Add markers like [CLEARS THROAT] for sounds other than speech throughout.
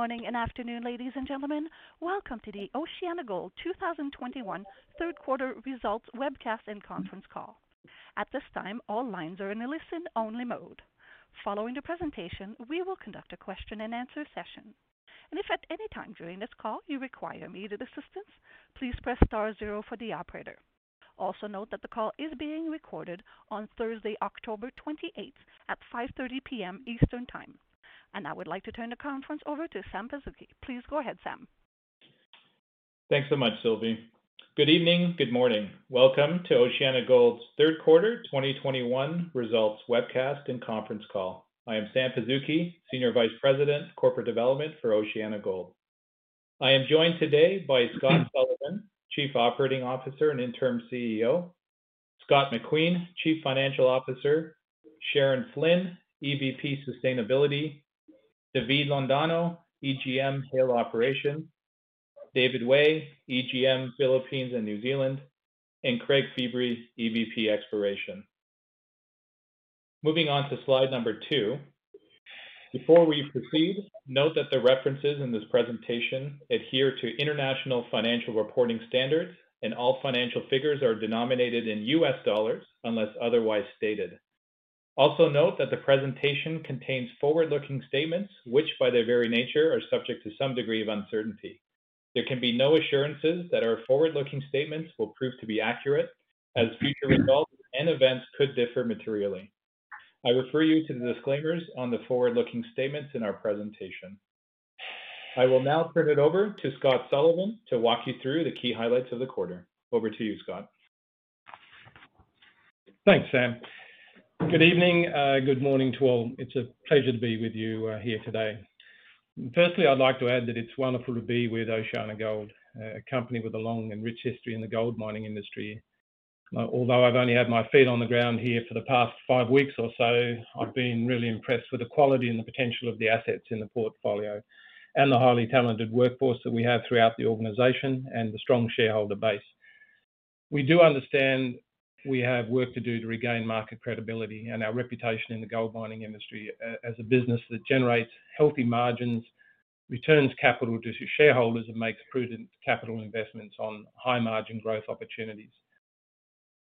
Morning and afternoon, ladies and gentlemen. Welcome to the OceanaGold 2021 third quarter results webcast and conference call. At this time, all lines are in a listen-only mode. Following the presentation, we will conduct a question-and-answer session. And if at any time during this call you require immediate assistance, please press star zero for the operator. Also note that the call is being recorded on Thursday, October 28th at 5:30 P.M. Eastern Time. I would like to turn the conference over to Sam Pazuki. Please go ahead, Sam. Thanks so much, Sylvie. Good evening, good morning. Welcome to OceanaGold's third quarter 2021 results webcast and conference call. I am Sam Pazuki, Senior Vice President, Corporate Development for OceanaGold. I am joined today by Scott [CLEARS THROAT] Sullivan, Chief Operating Officer and Interim CEO, Scott McQueen, Chief Financial Officer, Sharon Flynn, EVP Sustainability, David Londono, EGM Haile Operations, David Way, EGM Philippines and New Zealand, and Craig Feebrey, EVP Exploration. Moving on to slide number two. Before we proceed, note that the references in this presentation adhere to International Financial Reporting Standards, and all financial figures are denominated in US dollars unless otherwise stated. Also note that the presentation contains forward-looking statements, which by their very nature are subject to some degree of uncertainty. There can be no assurances that our forward-looking statements will prove to be accurate, as future results and events could differ materially. I refer you to the disclaimers on the forward-looking statements in our presentation. I will now turn it over to Scott Sullivan to walk you through the key highlights of the quarter. Over to you, Scott. Thanks, Sam. Good evening, uh, good morning to all. It's a pleasure to be with you uh, here today. Firstly, I'd like to add that it's wonderful to be with OceanaGold, uh, a company with a long and rich history in the gold mining industry. Although I've only had my feet on the ground here for the past five weeks or so, I've been really impressed with the quality and the potential of the assets in the portfolio and the highly talented workforce that we have throughout the organization and the strong shareholder base. We do understand we have work to do to regain market credibility and our reputation in the gold mining industry uh, as a business that generates healthy margins, returns capital to shareholders, and makes prudent capital investments on high-margin growth opportunities.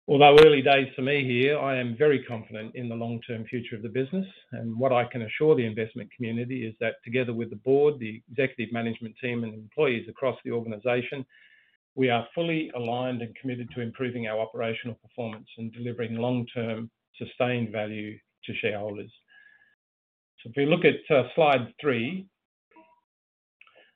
Although early days for me here, I am very confident in the long-term future of the business. And what I can assure the investment community is that together with the board, the executive management team, and employees across the organization, we are fully aligned and committed to improving our operational performance and delivering long-term sustained value to shareholders. So if we look at uh, slide three.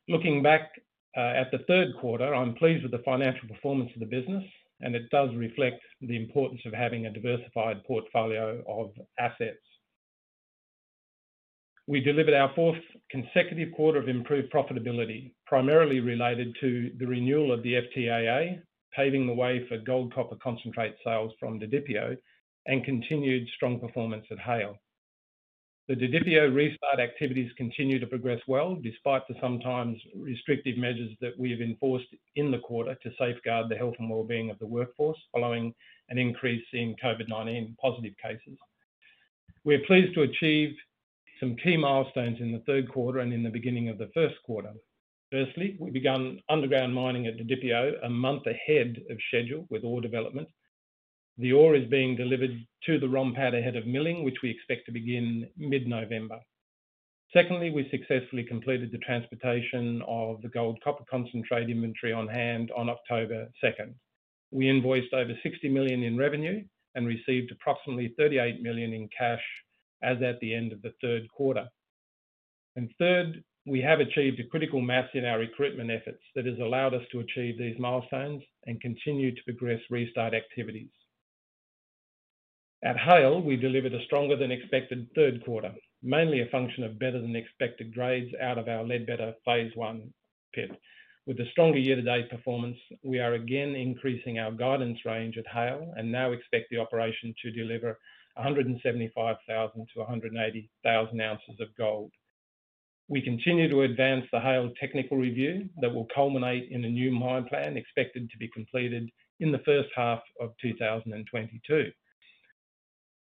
Looking back uh, at the third quarter, I'm pleased with the financial performance of the business, and it does reflect the importance of having a diversified portfolio of assets. We delivered our fourth consecutive quarter of improved profitability, primarily related to the renewal of the FTAA, paving the way for gold copper concentrate sales from Didipio and continued strong performance at Haile. The Didipio restart activities continue to progress well, despite the sometimes restrictive measures that we have enforced in the quarter to safeguard the health and well-being of the workforce following an increase in COVID-19 positive cases. We are pleased to achieve some key milestones in the third quarter and in the beginning of the first quarter. Firstly, we began underground mining at Didipio a month ahead of schedule with ore development. The ore is being delivered to the ROM pad ahead of milling, which we expect to begin mid-November. Secondly, we successfully completed the transportation of the gold copper concentrate inventory on hand on October 2nd. We invoiced over 60 million in revenue and received approximately 38 million in cash as at the end of the third quarter. Third, we have achieved a critical mass in our recruitment efforts that has allowed us to achieve these milestones and continue to progress restart activities. At Haile, we delivered a stronger than expected third quarter, mainly a function of better than expected grades out of our Ledbetter phase 1 pit. With the stronger year-to-date performance, we are again increasing our guidance range at Haile and now expect the operation to deliver 175,000-180,000 ounces of gold. We continue to advance the Haile technical review that will culminate in a new mine plan expected to be completed in the first half of 2022.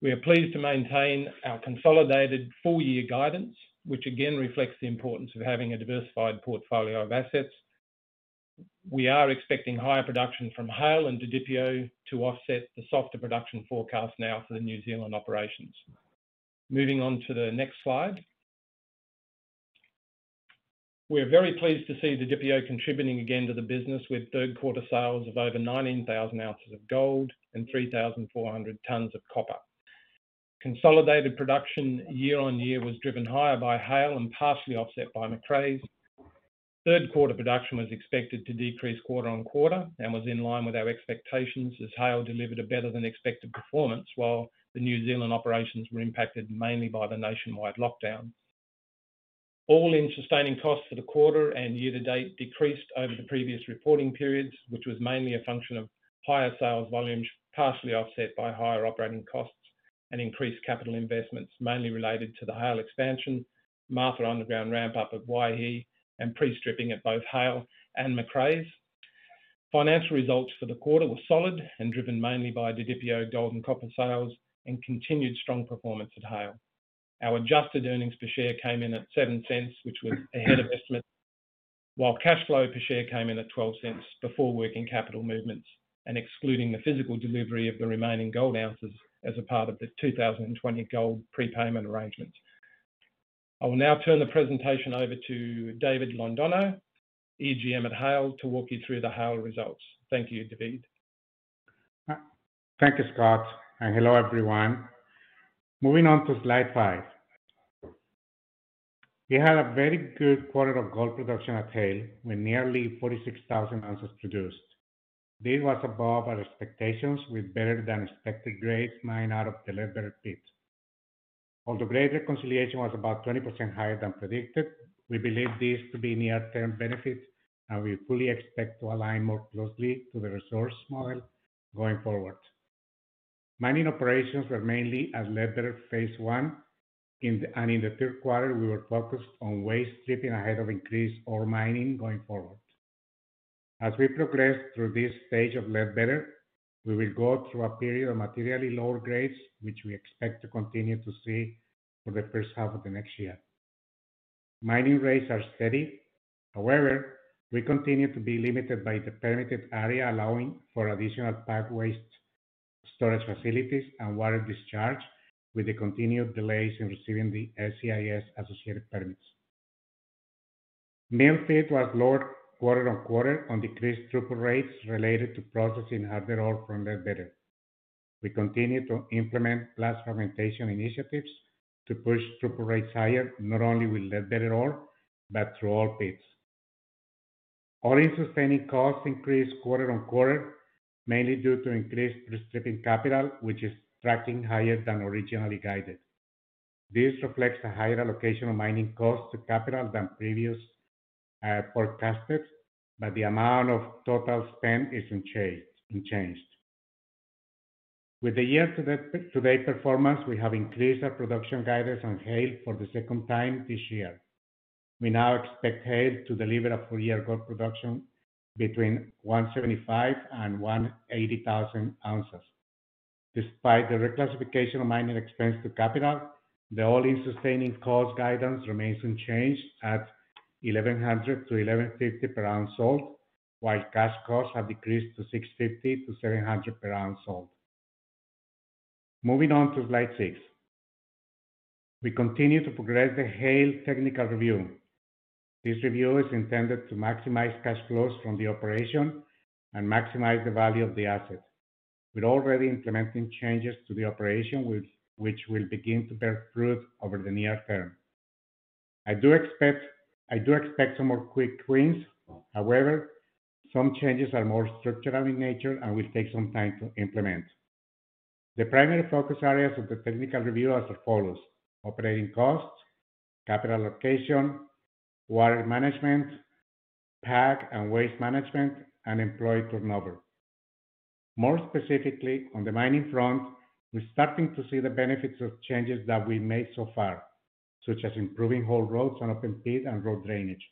We are pleased to maintain our consolidated full-year guidance, which again reflects the importance of having a diversified portfolio of assets. We are expecting higher production from Haile and Didipio to offset the softer production forecast now for the New Zealand operations. Moving on to the next slide. We are very pleased to see Didipio contributing again to the business with third quarter sales of over 19,000 ounces of gold and 3,400 tons of copper. Consolidated production year-on-year was driven higher by Haile and partially offset by Macraes. Third quarter production was expected to decrease quarter-on-quarter and was in line with our expectations as Haile delivered a better than expected performance while the New Zealand operations were impacted mainly by the nationwide lockdown. All-in sustaining costs for the quarter and year-to-date decreased over the previous reporting periods, which was mainly a function of higher sales volumes, partially offset by higher operating costs and increased capital investments, mainly related to the Haile expansion, Martha underground ramp up at Waihi, and pre-stripping at both Haile and Macraes. Financial results for the quarter were solid and driven mainly by Didipio gold and copper sales and continued strong performance at Haile. Our adjusted earnings per share came in at $0.07, which was ahead of estimate, while cash flow per share came in at $0.12 before working capital movements and excluding the physical delivery of the remaining gold ounces as a part of the 2020 gold prepayment arrangements. I will now turn the presentation over to David Londono, EGM at Haile, to walk you through the Haile results. Thank you, David. Thank you, Scott, and hello, everyone. Moving on to slide five. We had a very good quarter of gold production at Haile with nearly 46,000 ounces produced. This was above our expectations with better than expected grades mined out of the Ledbetter pit. Although grade reconciliation was about 20% higher than predicted, we believe this to be near-term benefit, and we fully expect to align more closely to the resource model going forward. Mining operations were mainly at Ledbetter phase I, and in the third quarter, we were focused on waste stripping ahead of increased ore mining going forward. As we progress through this stage of Ledbetter, we will go through a period of materially lower grades, which we expect to continue to see for the first half of the next year. Mining rates are steady. However, we continue to be limited by the permitted area, allowing for additional PAG waste storage facilities and water discharge with the continued delays in receiving the SEIS associated permits. Mill feed was lower quarter-on-quarter on decreased throughput rates related to processing harder ore from Ledbetter. We continue to implement blast fragmentation initiatives to push throughput rates higher, not only with Ledbetter ore, but through all pits. All-in sustaining costs increased quarter-on-quarter, mainly due to increased pre-stripping capital, which is tracking higher than originally guided. This reflects a higher allocation of mining costs to capital than previous Uh, forecasted, but the amount of total spend is unchanged. With the year-to-date performance, we have increased our production guidance on Haile for the second time this year. We now expect Haile to deliver a full year gold production between 175,000 and 180,000 ounces. Despite the reclassification of mining expense to capital, the all-in sustaining cost guidance remains unchanged at $1,100-$1,150 per ounce sold, while cash costs have decreased to $650-$700 per ounce sold. Moving on to slide six. We continue to progress the Haile technical review. This review is intended to maximize cash flows from the operation and maximize the value of the asset. We're already implementing changes to the operation which will begin to bear fruit over the near term. I do expect some more quick wins. However, some changes are more structural in nature and will take some time to implement. The primary focus areas of the technical review are as follows: operating costs, capital allocation, water management, PAG and waste management, and employee turnover. More specifically, on the mining front, we're starting to see the benefits of changes that we made so far, such as improving haul roads and open pit and road drainage.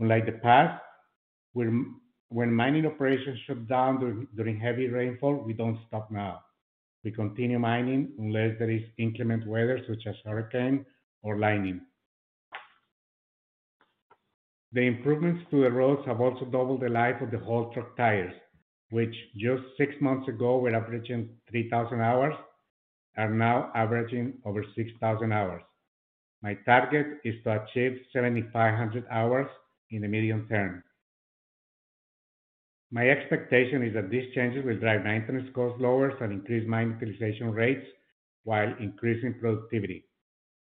Unlike the past, when mining operations shut down during heavy rainfall, we don't stop now. We continue mining unless there is inclement weather, such as hurricane or lightning. The improvements to the roads have also doubled the life of the haul truck tires, which just six months ago were averaging 3,000 hours, are now averaging over 6,000 hours. My target is to achieve 7,500 hours in the medium term. My expectation is that these changes will drive maintenance costs lower and increase mine utilization rates while increasing productivity.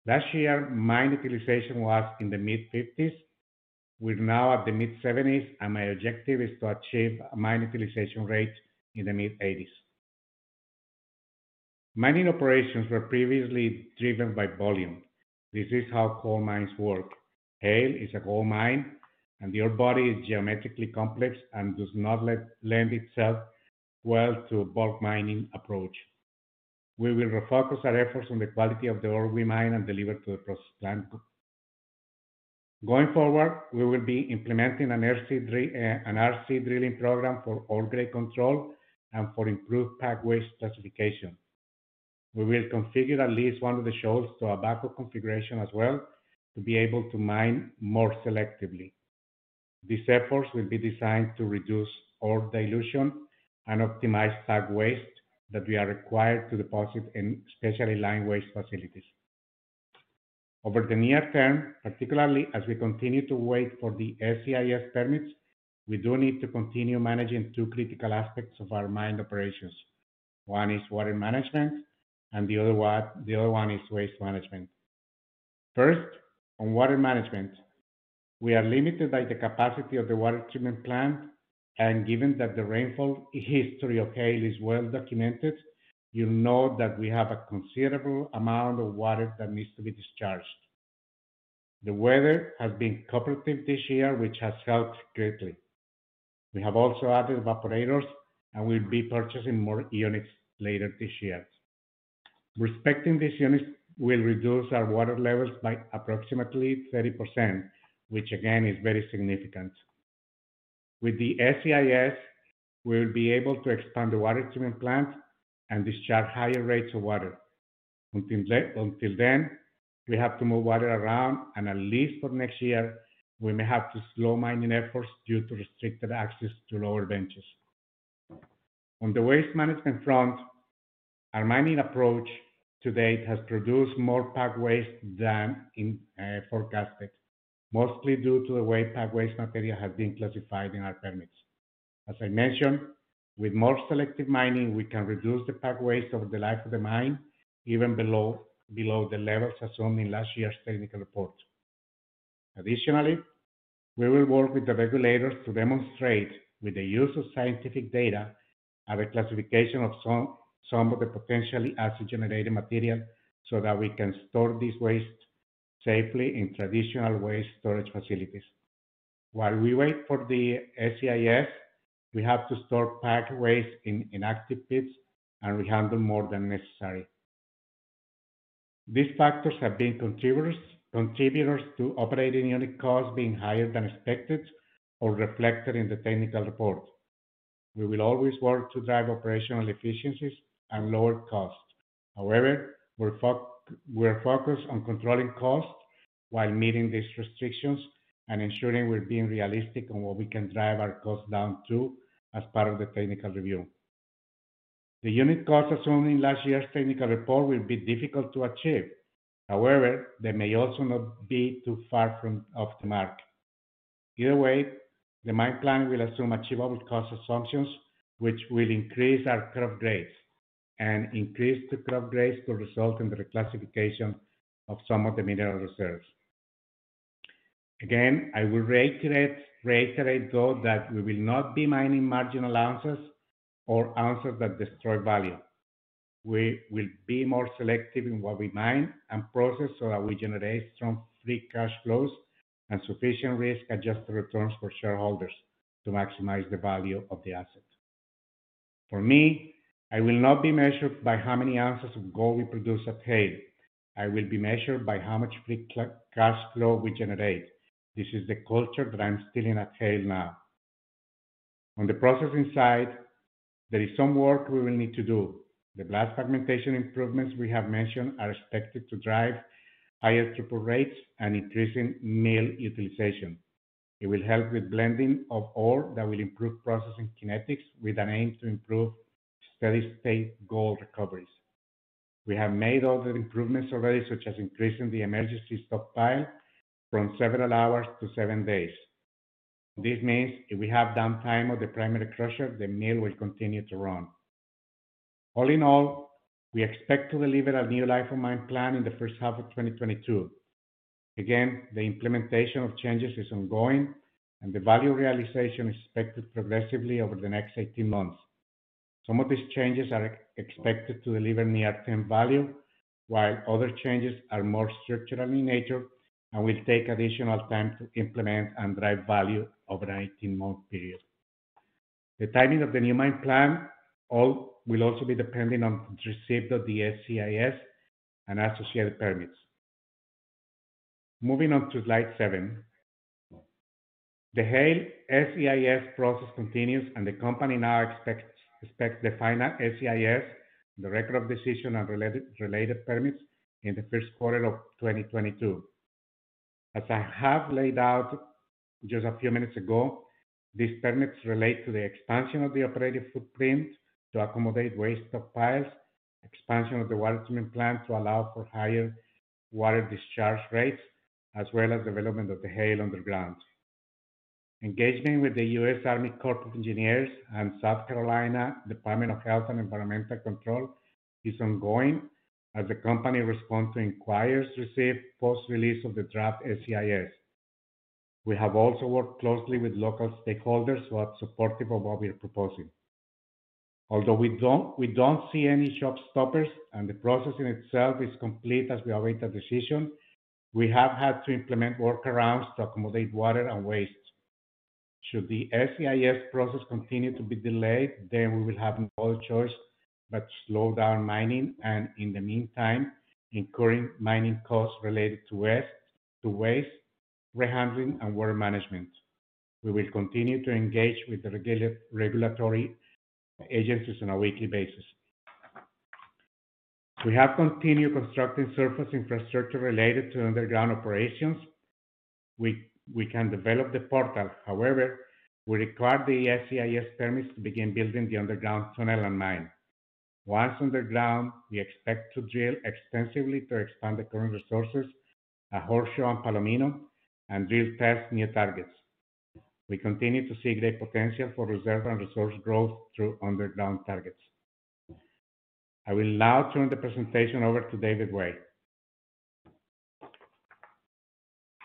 Last year, mine utilization was in the mid-50s. We're now at the mid-70s, and my objective is to achieve a mine utilization rate in the mid-80s. Mining operations were previously driven by volume. This is how coal mines work. Haile is a coal mine, and the ore body is geometrically complex and does not lend itself well to a bulk mining approach. We will refocus our efforts on the quality of the ore we mine and deliver to the process plant. Going forward, we will be implementing an RC eh, drilling program for ore grade control and for improved PAG waste classification. We will configure at least one of the shovels to a backhoe configuration as well to be able to mine more selectively. These efforts will be designed to reduce ore dilution and optimize PAG waste that we are required to deposit in specially lined waste facilities. Over the near term, particularly as we continue to wait for the SEIS permits, we do need to continue managing two critical aspects of our mine operations. One is water management, and the other one is waste management. First, on water management, we are limited by the capacity of the water treatment plant, and given that the rainfall history of Haile is well documented, you'll know that we have a considerable amount of water that needs to be discharged. The weather has been cooperative this year, which has helped greatly. We have also added evaporators, and we'll be purchasing more units later this year. Respecting these units will reduce our water levels by approximately 30%, which again is very significant. With the SEIS, we will be able to expand the water treatment plant and discharge higher rates of water. Until then, we have to move water around, and at least for next year, we may have to slow mining efforts due to restricted access to lower benches. On the waste management front, our mining approach to date has produced more PAG waste than uh, forecasted, mostly due to the way PAG waste material has been classified in our permits. As I mentioned, with more selective mining, we can reduce the PAG waste over the life of the mine, even below below the levels assumed in last year's technical report. Additionally, we will work with the regulators to demonstrate, with the use of scientific data, a classification of some of the potentially acid-generated material so that we can store this waste safely in traditional waste storage facilities. While we wait for the SEIS, we have to store PAG waste in inactive pits and rehandle more than necessary. These factors have been contributors to operating unit costs being higher than expected or reflected in the technical report. We will always work to drive operational efficiencies and lower costs. However, we're focused on controlling costs while meeting these restrictions and ensuring we're being realistic on what we can drive our costs down to as part of the technical review. The unit costs assumed in last year's technical report will be difficult to achieve. However, they may also not be too far from off the mark. Either way, the mine plan will assume achievable cost assumptions, which will increase our cut-off grades, and increased cut-off grades to result in the reclassification of some of the mineral reserves. Again, I will reiterate, though, that we will not be mining marginal ounces or ounces that destroy value. We will be more selective in what we mine and process so that we generate strong free cash flows and sufficient risk-adjusted returns for shareholders to maximize the value of the asset. For me, I will not be measured by how many ounces of gold we produce at Haile. I will be measured by how much free cash flow we generate. This is the culture that I'm instilling at Haile now. On the processing side, there is some work we will need to do. The blast fragmentation improvements we have mentioned are expected to drive higher throughput rates and increasing mill utilization. It will help with blending of ore that will improve processing kinetics with an aim to improve steady-state gold recoveries. We have made other improvements already, such as increasing the emergency stockpile from several hours to seven days. This means if we have downtime of the primary crusher, the mill will continue to run. All in all, we expect to deliver a new life of mine plan in the first half of 2022. Again, the implementation of changes is ongoing, and the value realization is expected progressively over the next 18 months. Some of these changes are expected to deliver near-term value, while other changes are more structural in nature and will take additional time to implement and drive value over an 18-month period. The timing of the new mine plan will also be dependent on receipt of the SEIS and associated permits. Moving on to slide seven. The Haile SEIS process continues, and the company now expects the final SEIS, the record of decision and related permits in the first quarter of 2022. As I have laid out just a few minutes ago, these permits relate to the expansion of the operating footprint to accommodate waste stockpiles, expansion of the water treatment plant to allow for higher water discharge rates, as well as development of the Haile Underground. Engagement with the U.S. Army Corps of Engineers and South Carolina Department of Health and Environmental Control is ongoing as the company responds to inquiries received post-release of the draft SEIS. We have also worked closely with local stakeholders who are supportive of what we are proposing. Although we don't see any showstoppers and the process in itself is complete as we await a decision, we have had to implement workarounds to accommodate water and waste. Should the SEIS process continue to be delayed, then we will have no choice but slow down mining and, in the meantime, incurring mining costs related to waste, to waste, rehandling, and water management. We will continue to engage with the regulatory agencies on a weekly basis. We have continued constructing surface infrastructure related to underground operations. We can develop the portal. However, we require the SEIS permits to begin building the underground tunnel and mine. Once underground, we expect to drill extensively to expand the current resources at Horseshoe and Palomino and drill test new targets. We continue to see great potential for reserve and resource growth through underground targets. I will now turn the presentation over to David Way.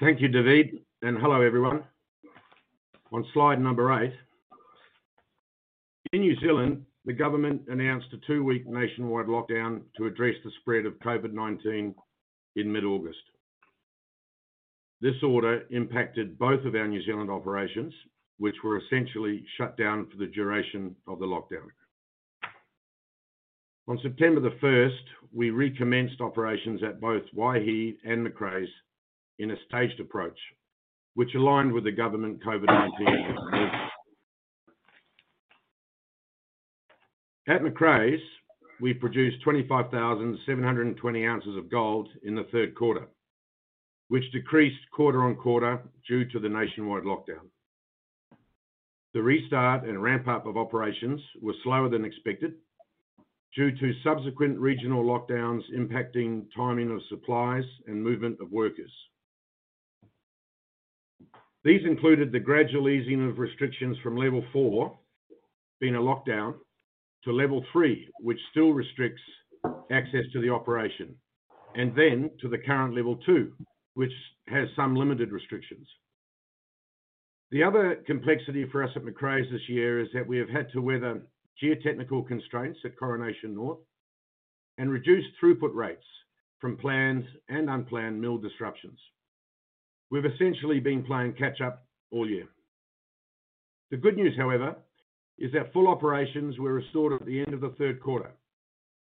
Thank you, David, hello, everyone. On slide number eight. In New Zealand, the government announced a two-week nationwide lockdown to address the spread of COVID-19 in mid-August. This order impacted both of our New Zealand operations, which were essentially shut down for the duration of the lockdown. On September the 1st, we recommenced operations at both Waihi and Macraes in a staged approach, which aligned with the government COVID-19 measures. At Macraes, we produced 25,720 ounces of gold in the third quarter, which decreased quarter-on-quarter due to the nationwide lockdown. The restart and ramp-up of operations were slower than expected due to subsequent regional lockdowns impacting timing of supplies and movement of workers. These included the gradual easing of restrictions from level four, being a lockdown, to level three, which still restricts access to the operation, and then to the current level two, which has some limited restrictions. The other complexity for us at Macraes this year is that we have had to weather geotechnical constraints at Coronation North and reduced throughput rates from planned and unplanned mill disruptions. We've essentially been playing catch-up all year. The good news, however, is that full operations were restored at the end of the third quarter.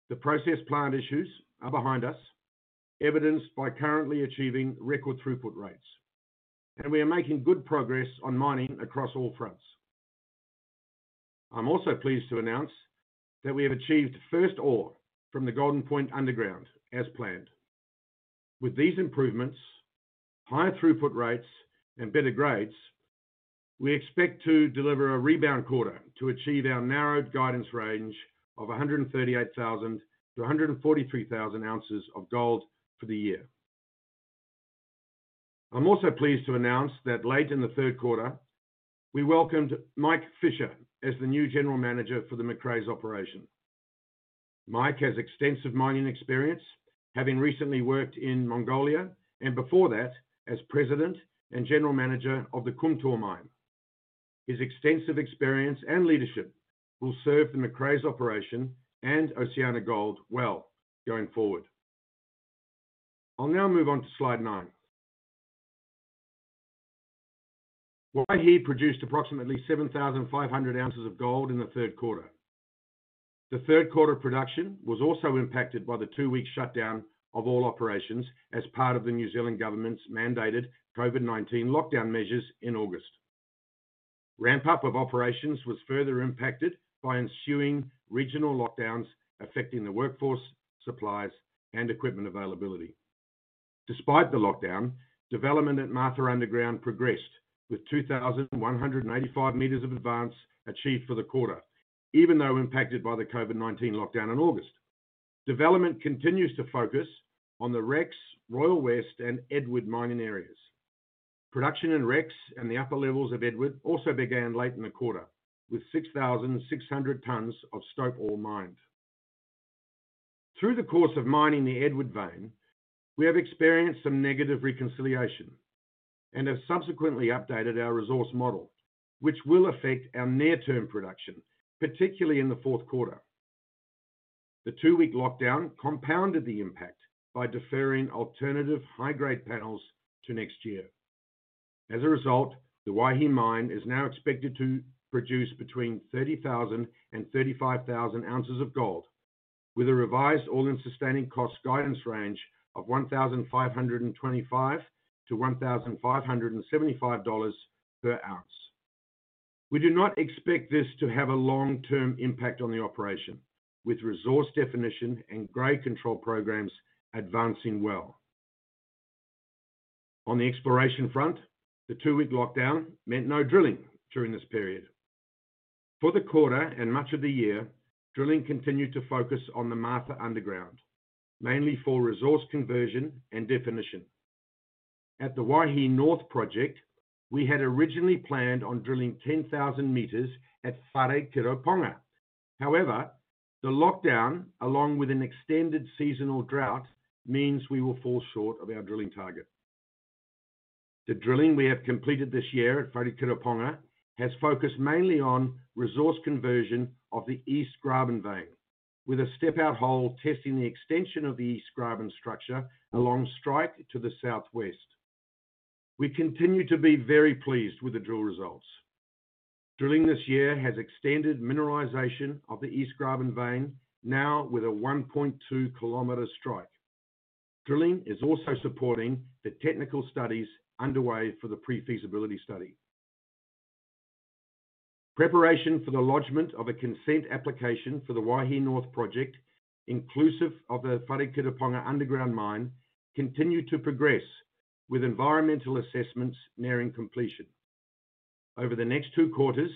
The process plant issues are behind us, evidenced by currently achieving record throughput rates, and we are making good progress on mining across all fronts. I'm also pleased to announce that we have achieved first ore from the Golden Point underground as planned. With these improvements, higher throughput rates, and better grades, we expect to deliver a rebound quarter to achieve our narrowed guidance range of 138,000-143,000 ounces of gold for the year. I'm also pleased to announce that late in the third quarter, we welcomed Mike Fisher as the new General Manager for the Macraes operation. Mike has extensive mining experience, having recently worked in Mongolia and before that as President and General Manager of the Kumtor mine. His extensive experience and leadership will serve the Macraes operation and OceanaGold well going forward. I'll now move on to slide nine. Waihi produced approximately 7,500 ounces of gold in the third quarter. The third quarter production was also impacted by the two-week shutdown of all operations as part of the New Zealand government's mandated COVID-19 lockdown measures in August. Ramp-up of operations was further impacted by ensuing regional lockdowns affecting the workforce, supplies, and equipment availability. Despite the lockdown, development at Martha Underground progressed with 2,185 meters of advance achieved for the quarter, even though impacted by the COVID-19 lockdown in August. Development continues to focus on the Rex, Royal West, and Edward mining areas. Production in Rex and the upper levels of Edward also began late in the quarter, with 6,600 tons of stope ore mined. Through the course of mining the Edward vein, we have experienced some negative reconciliation and have subsequently updated our resource model, which will affect our near-term production, particularly in the fourth quarter. The two-week lockdown compounded the impact by deferring alternative high-grade panels to next year. As a result, the Waihi mine is now expected to produce between 30,000 and 35,000 ounces of gold, with a revised all-in sustaining cost guidance range of $1,525-$1,575 per ounce. We do not expect this to have a long-term impact on the operation, with resource definition and grade control programs advancing well. On the exploration front, the two-week lockdown meant no drilling during this period. For the quarter and much of the year, drilling continued to focus on the Martha Underground, mainly for resource conversion and definition. At the Waihi North Project, we had originally planned on drilling 10,000 meters at Wharekirauponga. However, the lockdown, along with an extended seasonal drought, means we will fall short of our drilling target. The drilling we have completed this year at Wharekirauponga has focused mainly on resource conversion of the East Graben vein, with a step-out hole testing the extension of the East Graben structure along strike to the southwest. We continue to be very pleased with the drill results. Drilling this year has extended mineralization of the East Graben vein, now with a 1.2-kilometer strike. Drilling is also supporting the technical studies underway for the pre-feasibility study. Preparation for the lodgment of a consent application for the Waihi North Project, inclusive of the Wharekirauponga underground mine, continues to progress, with environmental assessments nearing completion. Over the next two quarters,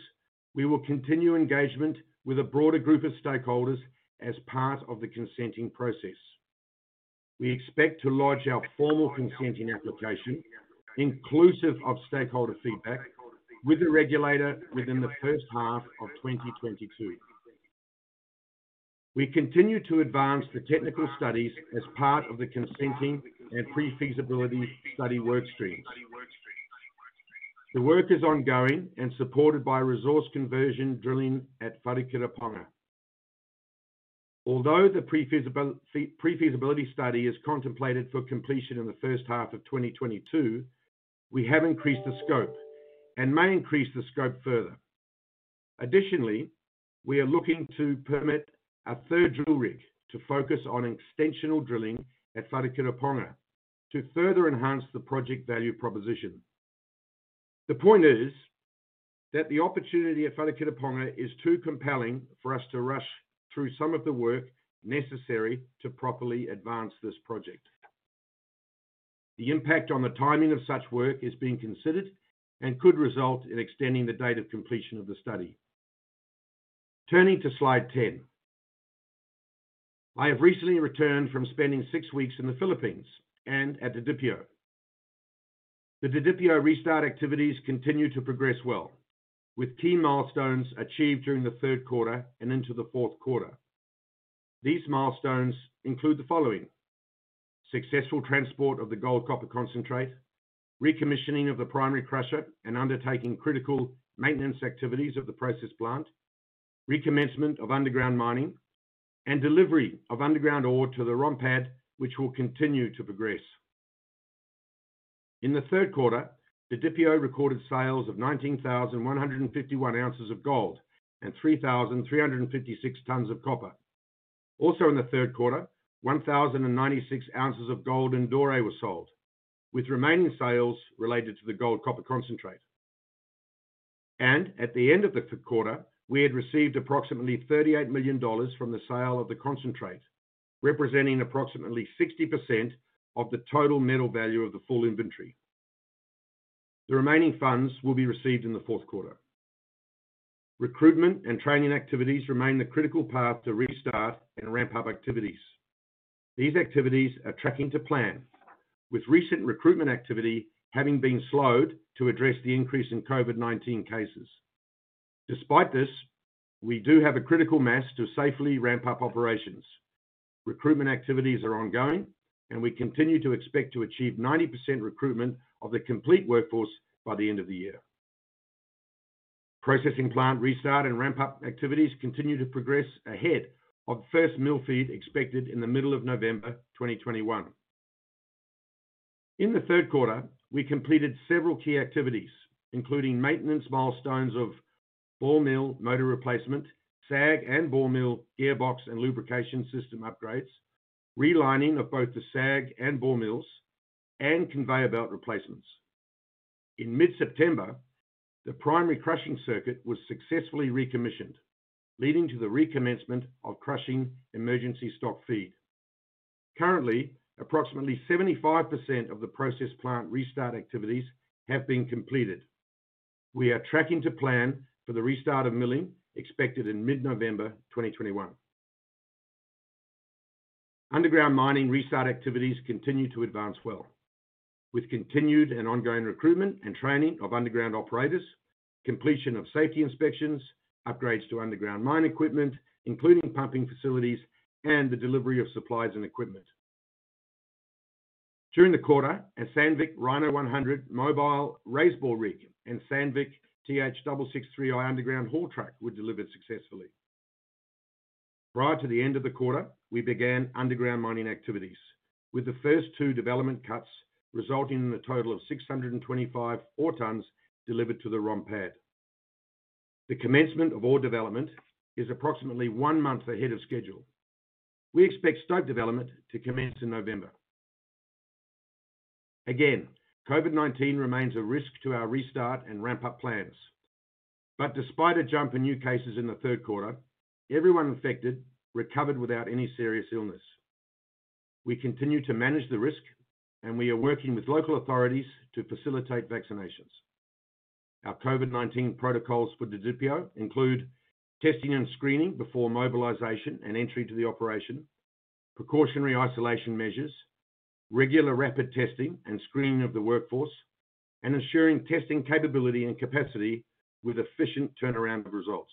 we will continue engagement with a broader group of stakeholders as part of the consenting process. We expect to lodge our formal consenting application, inclusive of stakeholder feedback, with the regulator within the first half of 2022. We continue to advance the technical studies as part of the consenting and pre-feasibility study work streams. The work is ongoing and supported by resource conversion drilling at Wharekirauponga. Although the pre-feasibility study is contemplated for completion in the first half of 2022, we have increased the scope and may increase the scope further. Additionally, we are looking to permit a third drill rig to focus on extensional drilling at Wharekirauponga to further enhance the project value proposition. The point is that the opportunity at Wharekirauponga is too compelling for us to rush through some of the work necessary to properly advance this project. The impact on the timing of such work is being considered and could result in extending the date of completion of the study. Turning to slide 10. I have recently returned from spending six weeks in the Philippines and at Didipio. The Didipio restart activities continue to progress well, with key milestones achieved during the third quarter and into the fourth quarter. These milestones include the following: successful transport of the gold copper concentrate, recommissioning of the primary crusher and undertaking critical maintenance activities of the process plant, recommencement of underground mining, and delivery of underground ore to the ROM pad, which will continue to progress. In the third quarter, Didipio recorded sales of 19,151 ounces of gold and 3,356 tons of copper. Also, in the third quarter, 1,096 ounces of gold and doré were sold, with remaining sales related to the gold copper concentrate. And at the end of the quarter, we had received approximately $38 million from the sale of the concentrate, representing approximately 60% of the total metal value of the full inventory. The remaining funds will be received in the fourth quarter. Recruitment and training activities remain the critical path to restart and ramp up activities. These activities are tracking to plan, with recent recruitment activity having been slowed to address the increase in COVID-19 cases. Despite this, we do have a critical mass to safely ramp up operations. Recruitment activities are ongoing, and we continue to expect to achieve 90% recruitment of the complete workforce by the end of the year. Processing plant restart and ramp-up activities continue to progress ahead of first mill feed expected in the middle of November 2021. In the third quarter, we completed several key activities, including maintenance milestones of ball mill motor replacement, SAG and ball mill gearbox and lubrication system upgrades, relining of both the SAG and ball mills, and conveyor belt replacements. In mid-September, the primary crushing circuit was successfully recommissioned, leading to the recommencement of crushing emergency stock feed. Currently, approximately 75% of the process plant restart activities have been completed. We are tracking to plan for the restart of milling expected in mid-November 2021. Underground mining restart activities continue to advance well, with continued and ongoing recruitment and training of underground operators, completion of safety inspections, upgrades to underground mine equipment, including pumping facilities, and the delivery of supplies and equipment. During the quarter, a Sandvik Rhino 100 mobile raise bore rig and Sandvik TH663i underground haul truck were delivered successfully. Prior to the end of the quarter, we began underground mining activities, with the first two development cuts resulting in a total of 625 ore tons delivered to the ROM pad. The commencement of ore development is approximately one month ahead of schedule. We expect stope development to commence in November. Again, COVID-19 remains a risk to our restart and ramp-up plans. But despite a jump in new cases in the third quarter, everyone infected recovered without any serious illness. We continue to manage the risk, and we are working with local authorities to facilitate vaccinations. Our COVID-19 protocols for Didipio include testing and screening before mobilization and entry to the operation, precautionary isolation measures, regular rapid testing and screening of the workforce, and ensuring testing capability and capacity with efficient turnaround of results.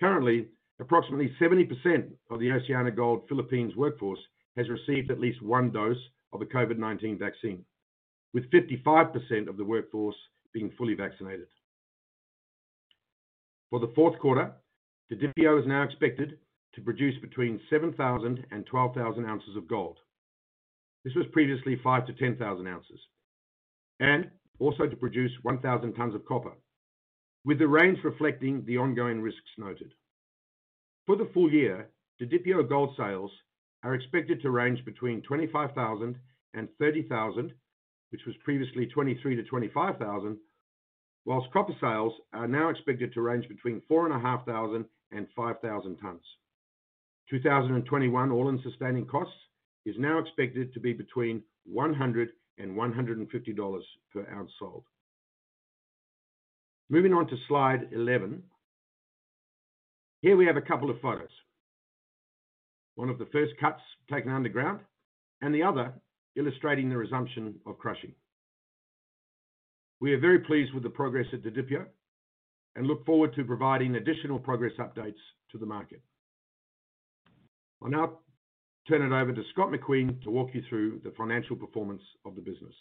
Currently, approximately 70% of the OceanaGold Philippines workforce has received at least one dose of a COVID-19 vaccine, with 55% of the workforce being fully vaccinated. For the fourth quarter, Didipio is now expected to produce between 7,000 and 12,000 ounces of gold. This was previously 5,000-10,000 ounces. and also to produce 1,000 tons of copper, with the range reflecting the ongoing risks noted. For the full year, the Didipio gold sales are expected to range between 25,000 and 30,000, which was previously 23,000-25,000, whilst copper sales are now expected to range between 4,500 and 5,000 tons. 2021 all-in sustaining costs is now expected to be between $100 and $150 per ounce sold. Moving on to slide 11. Here we have a couple of photos. One of the first cuts taken underground and the other illustrating the resumption of crushing. We are very pleased with the progress at Didipio and look forward to providing additional progress updates to the market. I'll now turn it over to Scott McQueen to walk you through the financial performance of the business.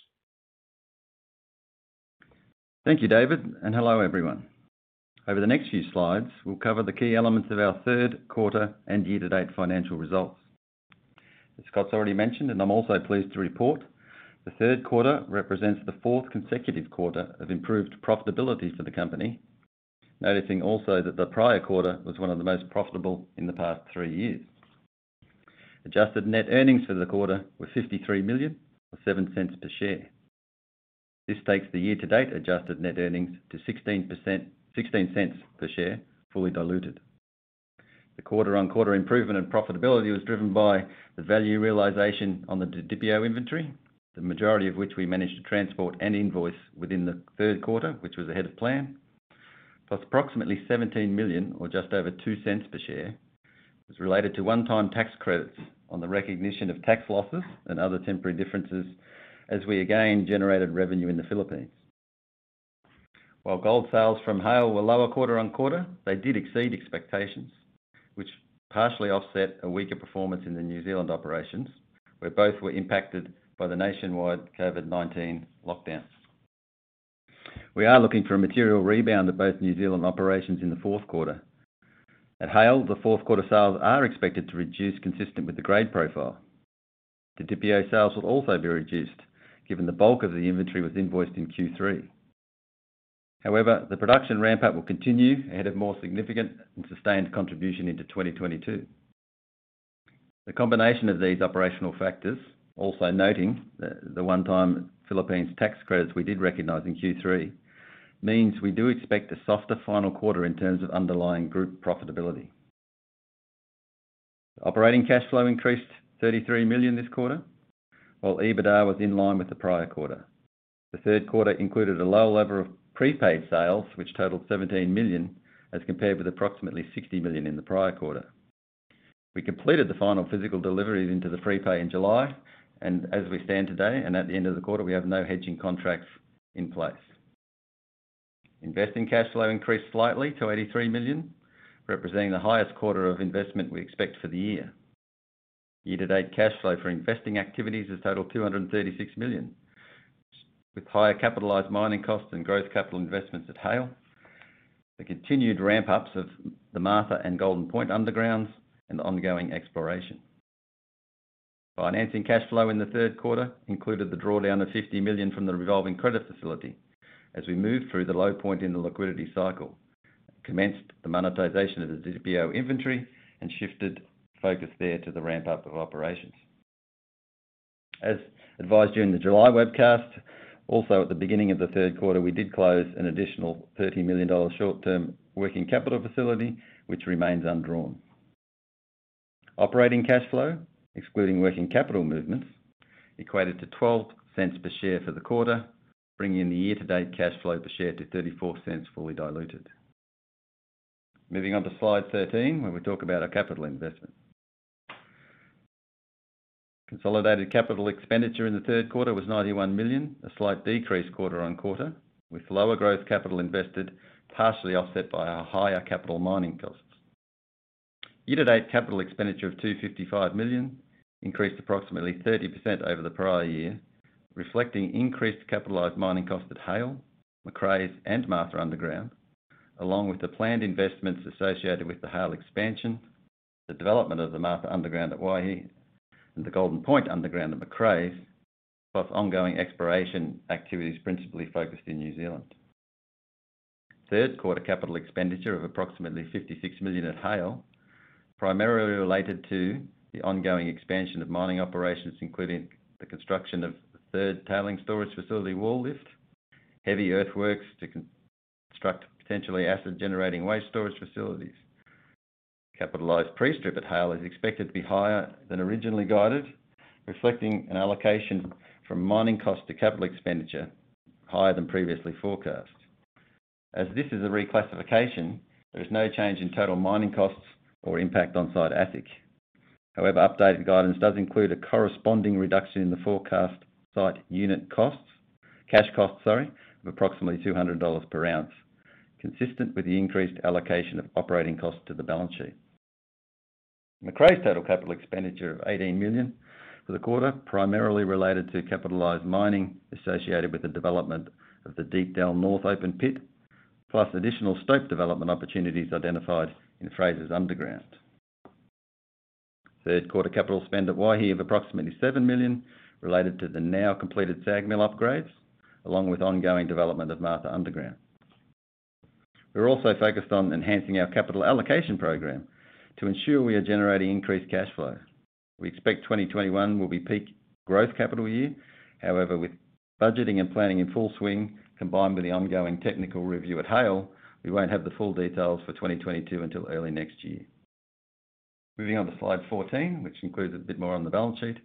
Thank you, David, and hello, everyone. Over the next few slides, we'll cover the key elements of our third quarter and year-to-date financial results. As Scott's already mentioned, and I'm also pleased to report, the third quarter represents the fourth consecutive quarter of improved profitability for the company, noticing also that the prior quarter was one of the most profitable in the past three years. Adjusted net earnings for the quarter were 53 million, or $0.07 per share. This takes the year-to-date adjusted net earnings to $0.16 per share, fully diluted. The quarter-on-quarter improvement in profitability was driven by the value realization on the Didipio inventory, the majority of which we managed to transport and invoice within the third quarter, which was ahead of plan. Plus approximately 17 million, or just over $0.02 per share, was related to one-time tax credits on the recognition of tax losses and other temporary differences as we again generated revenue in the Philippines. While gold sales from Haile were lower quarter-on-quarter, they did exceed expectations, which partially offset a weaker performance in the New Zealand operations, where both were impacted by the nationwide COVID-19 lockdowns. We are looking for a material rebound at both New Zealand operations in the fourth quarter. At Haile, the fourth quarter sales are expected to reduce consistent with the grade profile. Didipio sales will also be reduced, given the bulk of the inventory was invoiced in Q3. However, the production ramp-up will continue ahead of more significant and sustained contribution into 2022. The combination of these operational factors, also noting the one-time Philippines tax credits we did recognize in Q3, means we do expect a softer final quarter in terms of underlying group profitability. Operating cash flow increased 33 million this quarter, while EBITDA was in line with the prior quarter. The third quarter included a low level of prepaid sales, which totaled 17 million, as compared with approximately 60 million in the prior quarter. We completed the final physical deliveries into the prepay in July, and as we stand today and at the end of the quarter, we have no hedging contracts in place. Investing cash flow increased slightly to 83 million, representing the highest quarter of investment we expect for the year. Year-to-date cash flow for investing activities has totaled $236 million, with higher capitalized mining costs and growth capital investments at Haile, the continued ramp-ups of the Martha and Golden Point undergrounds, and ongoing exploration. Financing cash flow in the third quarter included the drawdown of 50 million from the revolving credit facility as we moved through the low point in the liquidity cycle, commenced the monetization of the Didipio inventory, and shifted focus there to the ramp-up of operations. As advised during the July webcast, also at the beginning of the third quarter, we did close an additional $30 million short-term working capital facility, which remains undrawn. Operating cash flow, excluding working capital movements, equated to $0.12 per share for the quarter, bringing the year-to-date cash flow per share to $0.34 fully diluted. Moving on to slide 13, where we talk about our capital investment. Consolidated capital expenditure in the third quarter was 91 million, a slight decrease quarter-on-quarter, with lower growth capital invested, partially offset by our higher capital mining costs. Year-to-date capital expenditure of 255 million increased approximately 30% over the prior year, reflecting increased capitalized mining costs at Haile, Macraes, and Martha Underground, along with the planned investments associated with the Haile expansion, the development of the Martha Underground at Waihi, and the Golden Point Underground at Macraes, plus ongoing exploration activities principally focused in New Zealand. Third quarter capital expenditure of approximately 56 million at Haile, primarily related to the ongoing expansion of mining operations, including the construction of the third tailings storage facility wall lift, heavy earthworks to construct potentially acid-generating waste storage facilities. Capitalized pre-strip at Haile is expected to be higher than originally guided, reflecting an allocation from mining costs to capital expenditure higher than previously forecast. As this is a reclassification, there is no change in total mining costs or impact on site AISC. However, updated guidance does include a corresponding reduction in the forecast site unit costs, cash costs, sorry, of approximately $200 per ounce, consistent with the increased allocation of operating costs to the balance sheet. Macraes total capital expenditure of 18 million for the quarter, primarily related to capitalized mining associated with the development of the Deepdell North open pit, plus additional stope development opportunities identified in Frasers Underground. Third quarter capital spend at Waihi of approximately 7 million related to the now completed SAG mill upgrades, along with ongoing development of Martha Underground. We're also focused on enhancing our capital allocation program to ensure we are generating increased cash flow. We expect 2021 will be peak growth capital year. However, with budgeting and planning in full swing, combined with the ongoing technical review at Haile, we won't have the full details for 2022 until early next year. Moving on to slide 14, which includes a bit more on the balance sheet.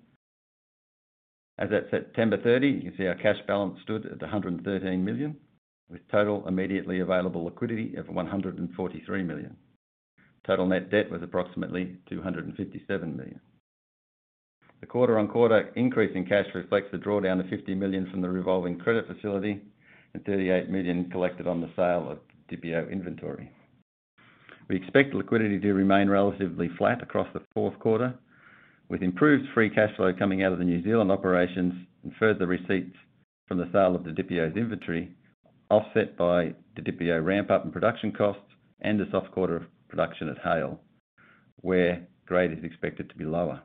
As at September 30, you can see our cash balance stood at 113 million, with total immediately available liquidity of 143 million. Total net debt was approximately 257 million. The quarter-on-quarter increase in cash reflects the drawdown of 50 million from the revolving credit facility and 38 million collected on the sale of Didipio inventory. We expect liquidity to remain relatively flat across the fourth quarter, with improved free cash flow coming out of the New Zealand operations and further receipts from the sale of the Didipio's inventory, offset by the Didipio ramp-up and production costs and a soft quarter production at Haile, where grade is expected to be lower.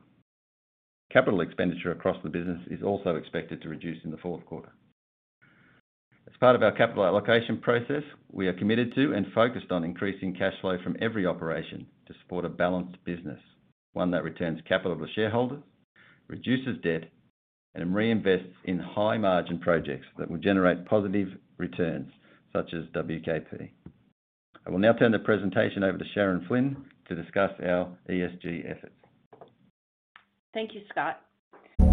Capital expenditure across the business is also expected to reduce in the fourth quarter. As part of our capital allocation process, we are committed to and focused on increasing cash flow from every operation to support a balanced business, one that returns capital to shareholders, reduces debt, and reinvests in high-margin projects that will generate positive returns, such as WKP. I will now turn the presentation over to Sharon Flynn to discuss our ESG efforts. Thank you, Scott.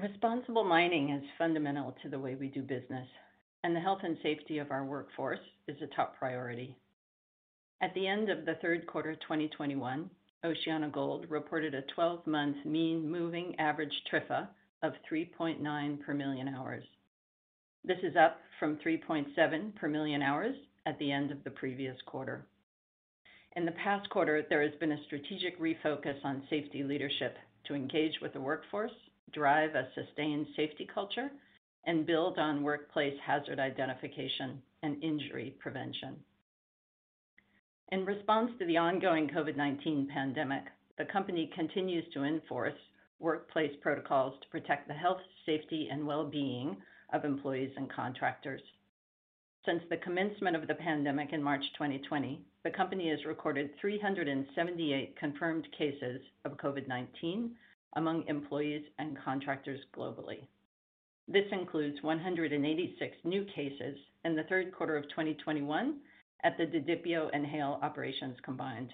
Responsible mining is fundamental to the way we do business, and the health and safety of our workforce is a top priority. At the end of the third quarter 2021, OceanaGold reported a 12-month mean moving average TRIFR of 3.9 per million hours. This is up from 3.7 per million hours at the end of the previous quarter. In the past quarter, there has been a strategic refocus on safety leadership to engage with the workforce, drive a sustained safety culture, and build on workplace hazard identification and injury prevention. In response to the ongoing COVID-19 pandemic, the company continues to enforce workplace protocols to protect the health, safety, and well-being of employees and contractors. Since the commencement of the pandemic in March 2020, the company has recorded 378 confirmed cases of COVID-19 among employees and contractors globally. This includes 186 new cases in the third quarter of 2021 at the Didipio and Haile operations combined.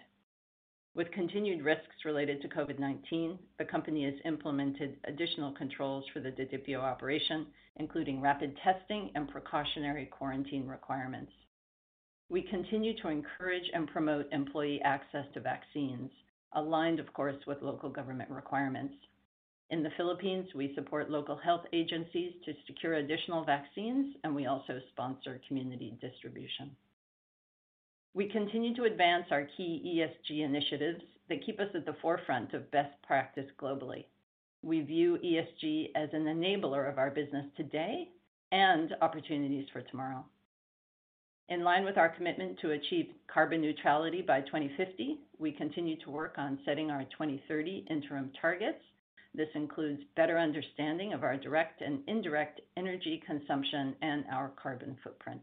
With continued risks related to COVID-19, the company has implemented additional controls for the Didipio operation, including rapid testing and precautionary quarantine requirements. We continue to encourage and promote employee access to vaccines, aligned, of course, with local government requirements. In the Philippines, we support local health agencies to secure additional vaccines, and we also sponsor community distribution. We continue to advance our key ESG initiatives that keep us at the forefront of best practice globally. We view ESG as an enabler of our business today and opportunities for tomorrow. In line with our commitment to achieve carbon neutrality by 2050, we continue to work on setting our 2030 interim targets. This includes better understanding of our direct and indirect energy consumption and our carbon footprint.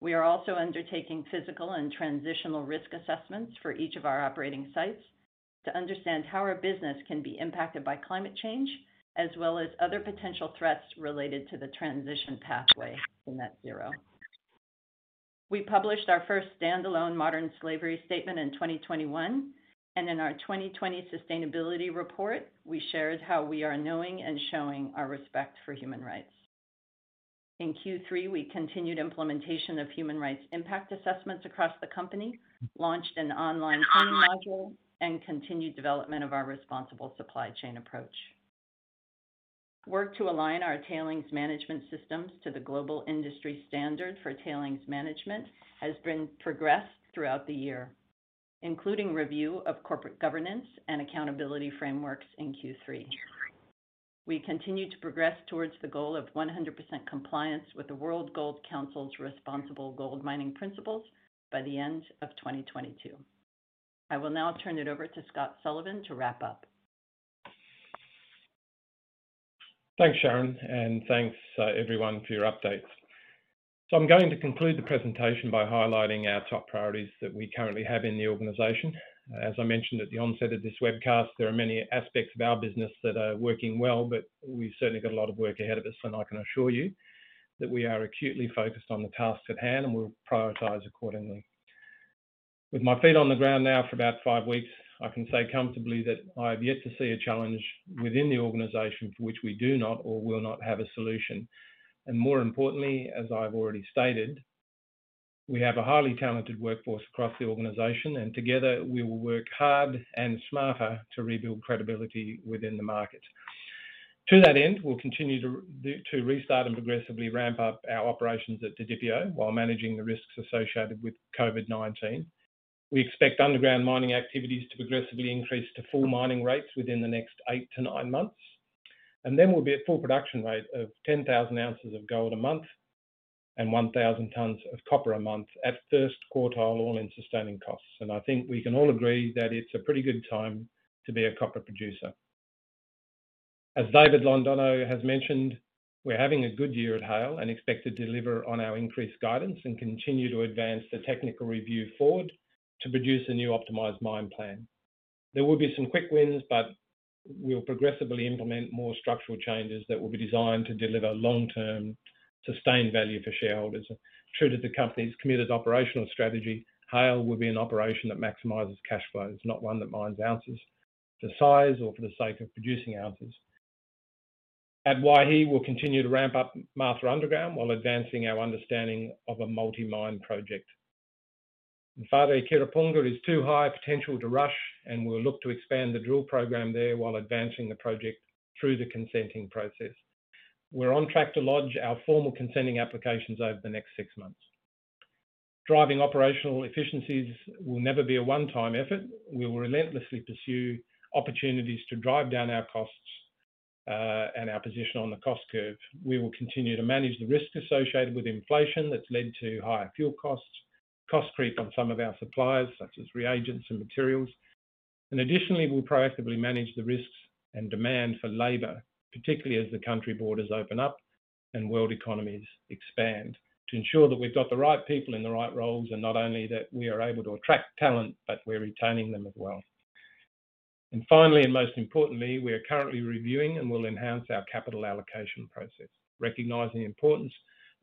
We are also undertaking physical and transitional risk assessments for each of our operating sites to understand how our business can be impacted by climate change, as well as other potential threats related to the transition pathway to net zero. We published our first standalone modern slavery statement in 2021, and in our 2020 sustainability report, we shared how we are knowing and showing our respect for human rights. In Q3, we continued implementation of human rights impact assessments across the company, launched an online training module, and continued development of our responsible supply chain approach. Work to align our tailings management systems to the global industry standard for tailings management has been progressed throughout the year, including review of corporate governance and accountability frameworks in Q3. We continue to progress towards the goal of 100% compliance with the World Gold Council's Responsible Gold Mining Principles by the end of 2022. I will now turn it over to Scott Sullivan to wrap up. Thanks, Sharon, and thanks, uh, everyone for your updates. So I'm going to conclude the presentation by highlighting our top priorities that we currently have in the organization. Uh, as I mentioned at the onset of this webcast, there are many aspects of our business that are working well, but we've certainly got a lot of work ahead of us, and I can assure you that we are acutely focused on the tasks at hand, and we'll prioritize accordingly. With my feet on the ground now for about five weeks, I can say comfortably that I have yet to see a challenge within the organization for which we do not or will not have a solution. And more importantly, as I've already stated, we have a highly talented workforce across the organization, and together we will work hard and smarter to rebuild credibility within the market. To that end, we'll continue to restart and progressively ramp up our operations at Didipio while managing the risks associated with COVID-19. We expect underground mining activities to progressively increase to full mining rates within the next eight to nine months. And then we'll be at full production rate of 10,000 ounces of gold a month and 1,000 tons of copper a month at first quartile all-in sustaining costs. And I think we can all agree that it's a pretty good time to be a copper producer. As David Londono has mentioned, we're having a good year at Haile and expect to deliver on our increased guidance and continue to advance the technical review forward to produce a new optimized mine plan. There will be some quick wins, but we'll progressively implement more structural changes that will be designed to deliver long-term sustained value for shareholders. True to the company's committed operational strategy, Haile will be an operation that maximizes cash flows, not one that mines ounces for size or for the sake of producing ounces. At Waihi, we'll continue to ramp up Martha Underground while advancing our understanding of a multi-mine project. Wharekirauponga is too high potential to rush, and we'll look to expand the drill program there while advancing the project through the consenting process. We're on track to lodge our formal consenting applications over the next six months. Driving operational efficiencies will never be a one-time effort. We will relentlessly pursue opportunities to drive down our costs, uh, and our position on the cost curve. We will continue to manage the risk associated with inflation that's led to higher fuel costs, cost creep on some of our suppliers, such as reagents and materials. And additionally, we'll proactively manage the risks and demand for labor, particularly as the country borders open up and world economies expand, to ensure that we've got the right people in the right roles, and not only that we are able to attract talent, but we're retaining them as well. And finally, and most importantly, we are currently reviewing and will enhance our capital allocation process, recognizing the importance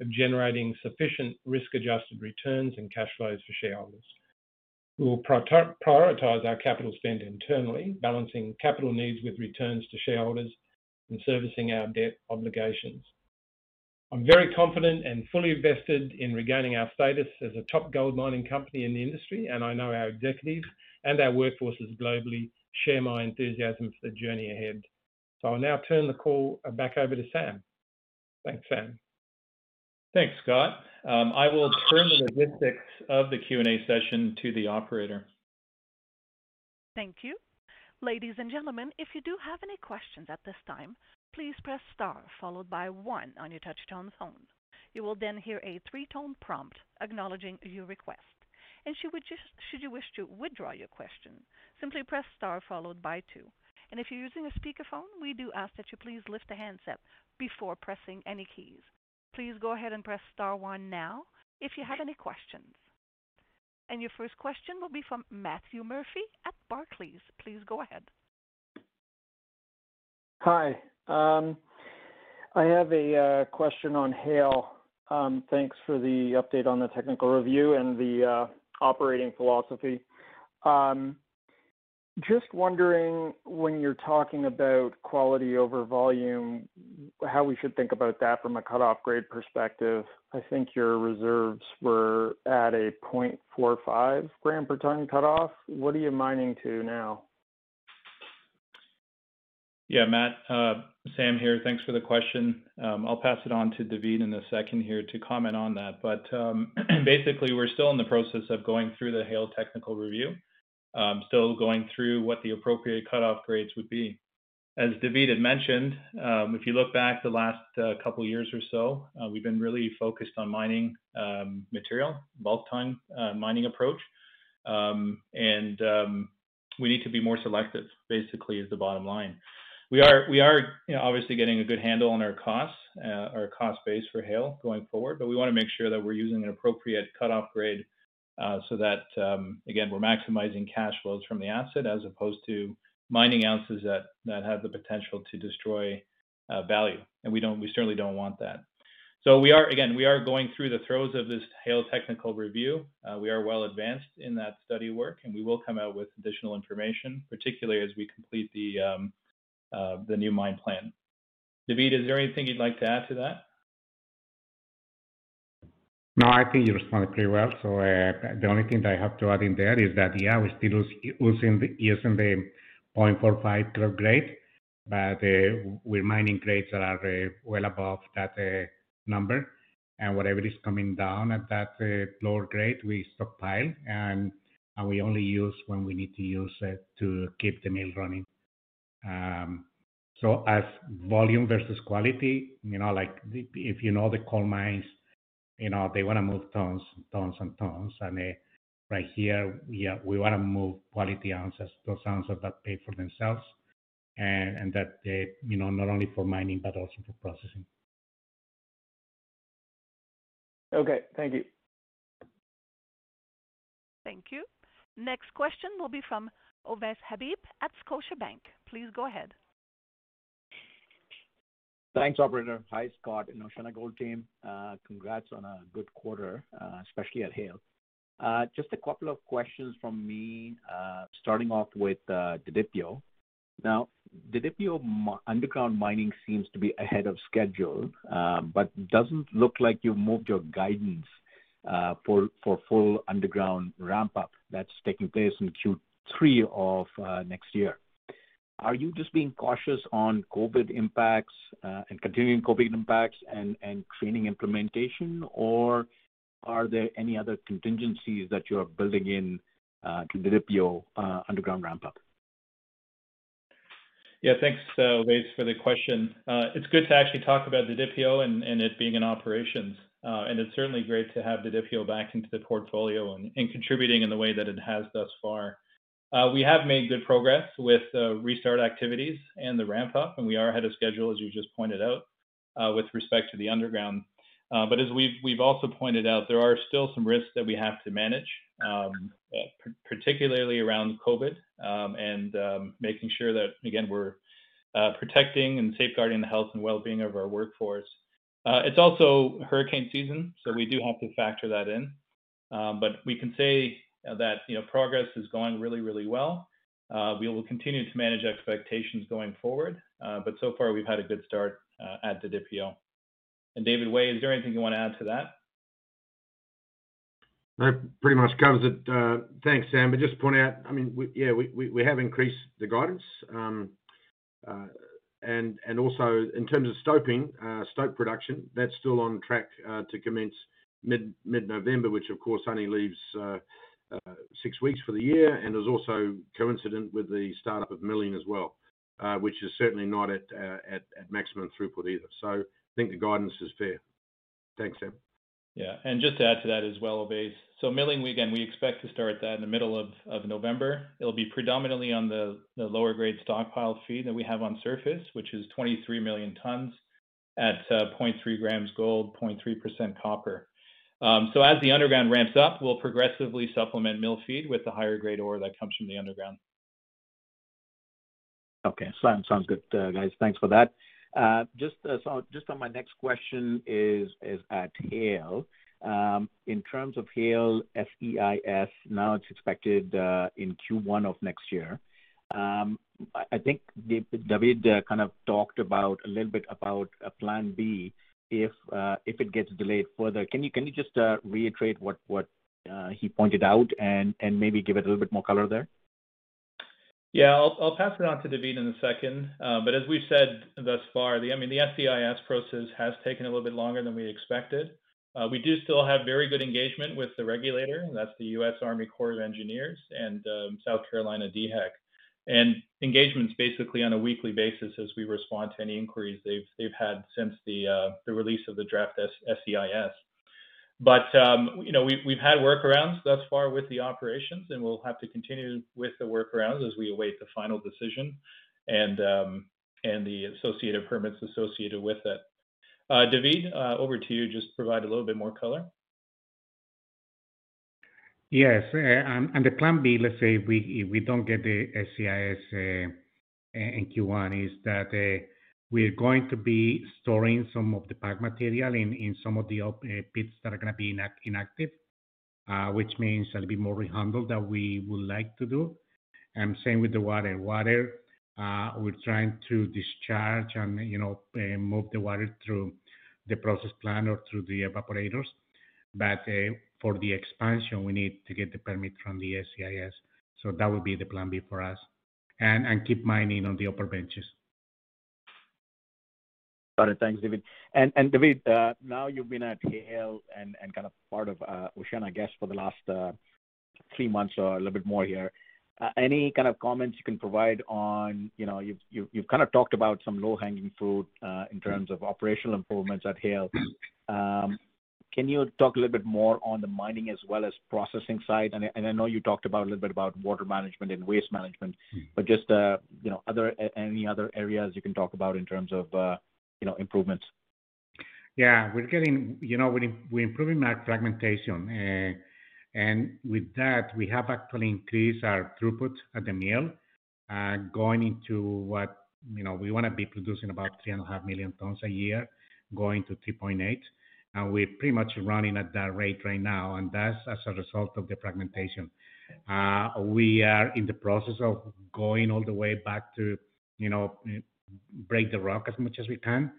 of generating sufficient risk-adjusted returns and cash flows for shareholders. We will prioritize our capital spend internally, balancing capital needs with returns to shareholders and servicing our debt obligations. I'm very confident and fully invested in regaining our status as a top gold mining company in the industry, and I know our executives and our workforces globally share my enthusiasm for the journey ahead. So I'll now turn the call back over to Sam. Thanks, Sam. Thanks, Scott. Um, I will turn the logistics of the Q&A session to the operator. Thank you. Ladies and gentlemen, if you do have any questions at this time, please press star followed by one on your touch-tone phone. You will then hear a three-tone prompt acknowledging your request. And should you wish to withdraw your question, simply press star followed by two. And If you're using a speakerphone, we do ask that you please lift the handset before pressing any keys. Please go ahead and press star one now if you have any questions. And your first question will be from Matthew Murphy at Barclays. Please go ahead. Hi. Um, I have a uh, question on Haile. Um, thanks for the update on the technical review and the uh, operating philosophy. Um, Just wondering, when you're talking about quality over volume, how we should think about that from a cut-off grade perspective. I think your reserves were at a 0.45 gram per ton cut-off. What are you mining to now? Yeah, Matt, Sam here. Thanks for the question. I'll pass it on to David in a second here to comment on that. But um, [CLEARS THROAT] basically, we're still in the process of going through the Haile technical review, Um, still going through what the appropriate cut-off grades would be. As David had mentioned, um, if you look back the last uh, couple years or so, uh, we've been really focused on mining um, material, bulk ton uh, mining approach. And we need to be more selective, basically, is the bottom line. We are, you know, obviously getting a good handle on our costs, our cost base for Haile going forward, but we wanna make sure that we're using an appropriate cutoff grade, Uh, so that, um, again, we're maximizing cash flows from the asset as opposed to mining ounces that have the potential to destroy uh, value. And we certainly don't want that. So we are, again, we are going through the throes of this Haile technical review. Uh, we are well advanced in that study work, and we will come out with additional information, particularly as we complete the um, new mine plan. David, is there anything you'd like to add to that? No, I think you responded pretty well. So uh, the only thing that I have to add in there is that, yeah, we're still using the 0.45 grade, but uh, we're mining grades that are uh, well above that number. And whatever is coming down at that lower grade, we stockpile and we only use when we need to use it to keep the mill running. Um, so as volume versus quality, you know, like if you know the coal mines, you know, they wanna move tons tons and tons. And uh, right here, yeah, we wanna move quality ounces, those ounces that pay for themselves and that they, you know, not only for mining but also for processing. Okay. Thank you. Thank you. Next question will be from Ovais Habib at Scotiabank. Please go ahead. Thanks, operator. Hi, Scott and OceanaGold team. Uh, congrats on a good quarter, uh, especially at Haile. Uh, just a couple of questions from me, starting off with Didipio. Now, Didipio underground mining seems to be ahead of schedule, but doesn't look like you've moved your guidance uh for full underground ramp up that's taking place in Q3 of next year. Are you just being cautious on COVID impacts uh, and continuing COVID impacts and and training implementation, or are there any other contingencies that you're building in uh, to the Didipio uh, underground ramp up? Yeah. Thanks, Ovais, for the question. It's good to actually talk about Didipio and and it being in operations. Uh and it's certainly great to have Didipio back into the portfolio and contributing in the way that it has thus far. Uh, we have made good progress with restart activities and the ramp up, and we are ahead of schedule, as you just pointed out, uh, with respect to the underground. Uh, but as we've also pointed out, there are still some risks that we have to manage, um, particularly around COVID, um, and um, making sure that, again, we're protecting and safeguarding the health and well-being of our workforce. It's also hurricane season, so we do have to factor that in. But we can say Uh, that, you know, progress is going really, really well. Uh, we will continue to manage expectations going forward. Uh, but so far we've had a good start at Didipio. David Way, is there anything you wanna add to that? That pretty much covers it. Thanks, Sam. But just to point out, I mean, yeah, we have increased the guidance. Um, and also in terms of stoping, stope production, that's still on track to commence mid-November, which of course only leaves Uh, six weeks for the year and is also coincident with the startup of milling as well, uh, which is certainly not uh, at at maximum throughput either. So I think the guidance is fair. Thanks, Sam. Yeah. And just to add to that as well, Ovais. So milling, again, we expect to start that in the middle of November. It'll be predominantly on the lower grade stockpile feed that we have on surface, which is 23 million tons at 0.3 grams gold, 0.3% copper. As the underground ramps up, we'll progressively supplement mill feed with the higher grade ore that comes from the underground. Okay. Sounds sounds good, uh, guys. Thanks for that. Uh, Just uh, so just on my next question is is at Haile. In terms of Haile SEIS, now it's expected in Q1 of next year. Um, I think David kind of talked about a little bit about a plan B Uh, if it gets delayed further. Can you just uh, reiterate what uh, he pointed out and maybe give it a little bit more color there? Yeah. I'll pass it on to David in a second. But As we've said thus far, I mean, the SEIS process has taken a little bit longer than we expected. We do still have very good engagement with the regulator, and that's the U.S. Army Corps of Engineers and um, South Carolina DHEC. Engagement's basically on a weekly basis as we respond to any inquiries they've they've had since the uh, the release of the draft SEIS. But um, you know, we've had workarounds thus far with the operations, and we'll have to continue with the workarounds as we await the final decision and um, the associated permits associated with it. Uh, David, uh, over to you. Just provide a little bit more color. Yes. Eh, and the plan B, let's say we don't get the SEIS eh, eh, in Q1, is that we're going to be storing some of the PAG material in some of the pits that are gonna be inactive, uh, which means a little bit more rehandle that we would like to do. And same with the water. Water, uh, we're trying to discharge and, you know, move the water through the process plant or through the evaporators. For the expansion, we need to get the permit from the SEIS. So that would be the plan B for us. And, and keep mining on the upper benches. Got it. Thanks, David. And, and David, uh, now you've been at Haile and and kind of part of Oceana, I guess, for the last uh, three months or a little bit more here. Any kind of comments you can provide on, you know, you've you've you've kind of talked about some low-hanging fruit in terms of operational improvements at Haile. Can you talk a little bit more on the mining as well as processing side? And I and I know you talked about a little bit about water management and waste management, hmm. but just, uh, you know, other any other areas you can talk about in terms of, uh, you know, improvements. Yeah. We're getting, you know, we're improving our fragmentation. Uh, and with that, we have actually increased our throughput at the mill, going into what, you know, we wanna be producing about 3.5 million tons a year, going to 3.8. And we're pretty much running at that rate right now, and that's as a result of the fragmentation. Uh, we are in the process of going all the way back to, you know, break the rock as much as we can.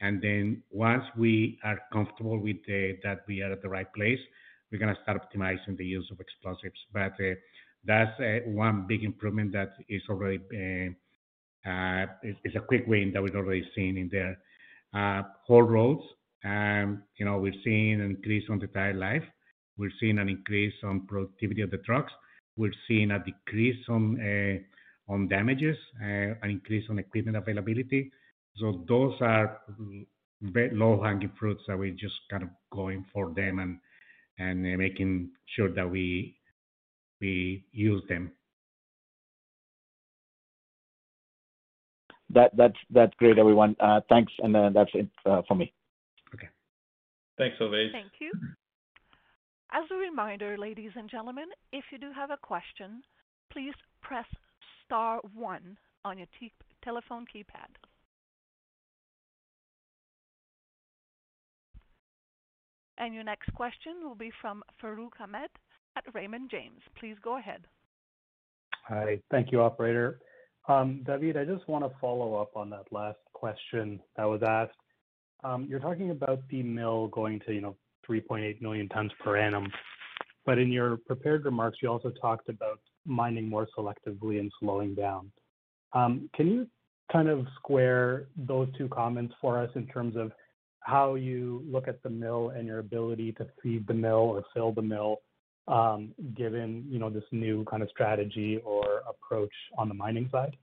And then once we are comfortable with that we are at the right place, we're gonna start optimizing the use of explosives. But uh, that's uh, one big improvement that is already is a quick win that we've already seen in there. Haul roads, you know, we're seeing an increase on the tire life. We're seeing an increase on productivity of the trucks. We're seeing a decrease on uh, on damages, uh, an increase on equipment availability. So those are very low-hanging fruits that we're just kind of going for them and and uh, making sure that we we use them. That that's that's great, everyone. Thanks. And that's it for me. Okay. Thanks, Ovais. Thank you. As a reminder, ladies and gentlemen, if you do have a question, please press star one on your telephone keypad. And your next question will be from Farooq Hamed at Raymond James. Please go ahead. Hi. Thank you, operator. Um, David, I just wanna follow up on that last question that was asked. Um, you're talking about the mill going to, you know, 3.8 million tons per annum. But in your prepared remarks, you also talked about mining more selectively and slowing down. Um, can you kind of square those two comments for us in terms of how you look at the mill and your ability to feed the mill or fill the mill, um, given, you know, this new kind of strategy or approach on the mining side?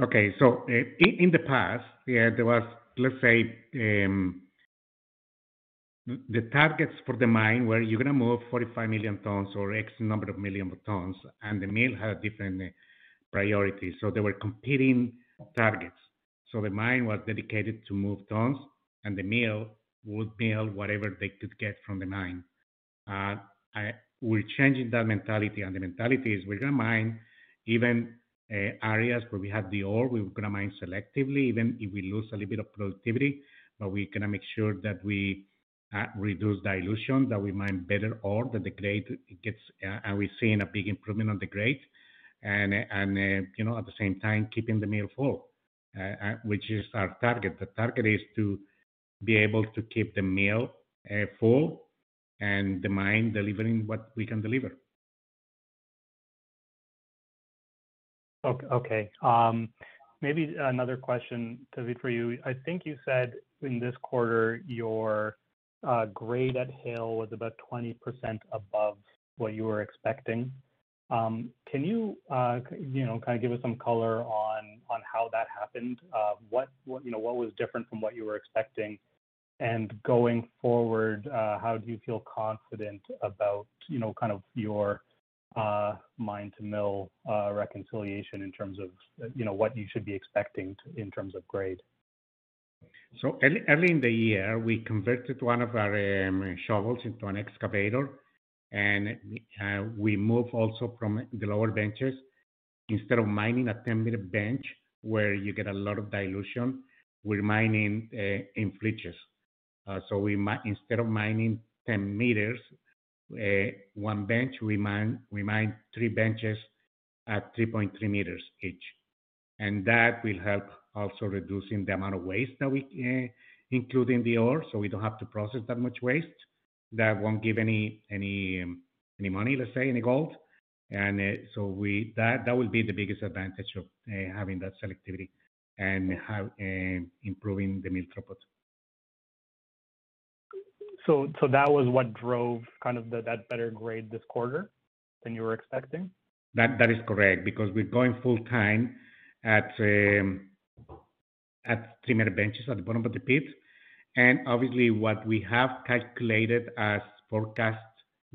Okay. So eh, in the past, there was, let's say, the targets for the mine were you're gonna move 45 million tons or X number of million tons, and the mill had different eh, priorities. So they were competing targets. So the mine was dedicated to move tons, and the mill would mill whatever they could get from the mine. Uh, we're changing that mentality, and the mentality is we're gonna mine even Uh, areas where we have the ore. We're gonna mine selectively, even if we lose a little bit of productivity, but we're gonna make sure that we uh, reduce dilution, that we mine better ore, that the grade gets. Uh, and we're seeing a big improvement on the grade and and, you know, at the same time, keeping the mill full, which is our target. The target is to be able to keep the mill full and the mine delivering what we can deliver. Okay. Um, maybe another question, David, for you. I think you said in this quarter, your uh, grade at Haile was about 20% above what you were expecting. Um, can you uh, you know, kind of give us some color on how that happened? Uh, what, you know, what was different from what you were expecting? And going forward, how do you feel confident about, you know, kind of your Uh, mine to mill uh, reconciliation in terms of, you know, what you should be expecting in terms of grade? So early in the year, we converted one of our um, shovels into an excavator, and uh, we moved also from the lower benches. Instead of mining a 10-meter bench where you get a lot of dilution, we're mining in flitches. So we instead of mining 10 meters, one bench, we mine three benches at 3.3 meters each. And that will help also reducing the amount of waste that we eh, include in the ore, so we don't have to process that much waste. That won't give any any any money, let's say, any gold. And eh, so we that that will be the biggest advantage of eh, having that selectivity and improving the mill throughput. So so that was what drove kind of that better grade this quarter than you were expecting? That that is correct, because we're going full time at um, 3-meter benches at the bottom of the pit. And obviously, what we have calculated as forecast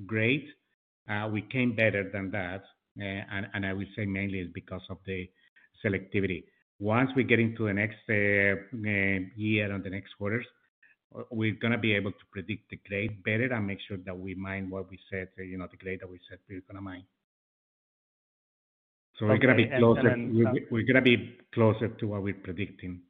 grade, uh, we came better than that. Uh, and and I will say mainly it's because of the selectivity. Once we get into the next uh, year and the next quarters, we're gonna be able to predict the grade better and make sure that we mine what we said, you know, the grade that we said we're gonna mine. So we're gonna be closer. Okay. Uh, we're gonna be closer to what we're predicting.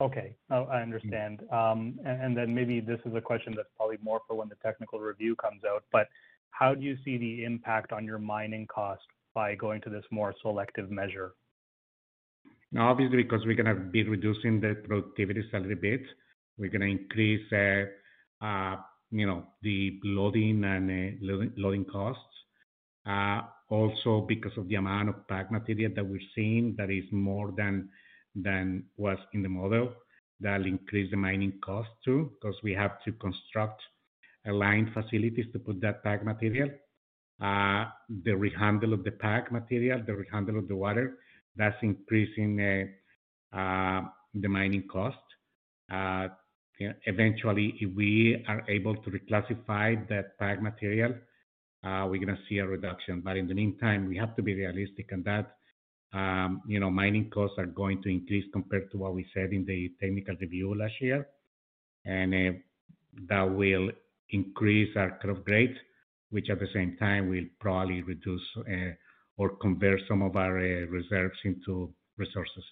Okay. Oh, I understand. Mm. Um, and then maybe this is a question that's probably more for when the technical review comes out, but how do you see the impact on your mining cost by going to this more selective measure? Now, obviously, because we're gonna be reducing the productivity a little bit. We're gonna increase, uh, uh, you know, the loading and uh, loading costs. Also because of the amount of PAG material that we're seeing, that is more than was in the model. That'll increase the mining cost too, because we have to construct aligned facilities to put that PAG material. The rehandle of the PAG material, the rehandle of the water, that's increasing the mining cost. Eventually, if we are able to reclassify that PAG material, uh, we're gonna see a reduction. But in the meantime, we have to be realistic in that, um, you know, mining costs are going to increase compared to what we said in the technical review last year. And uh, that will increase our cut-off grade, which at the same time will probably reduce uh, or convert some of our reserves into resources.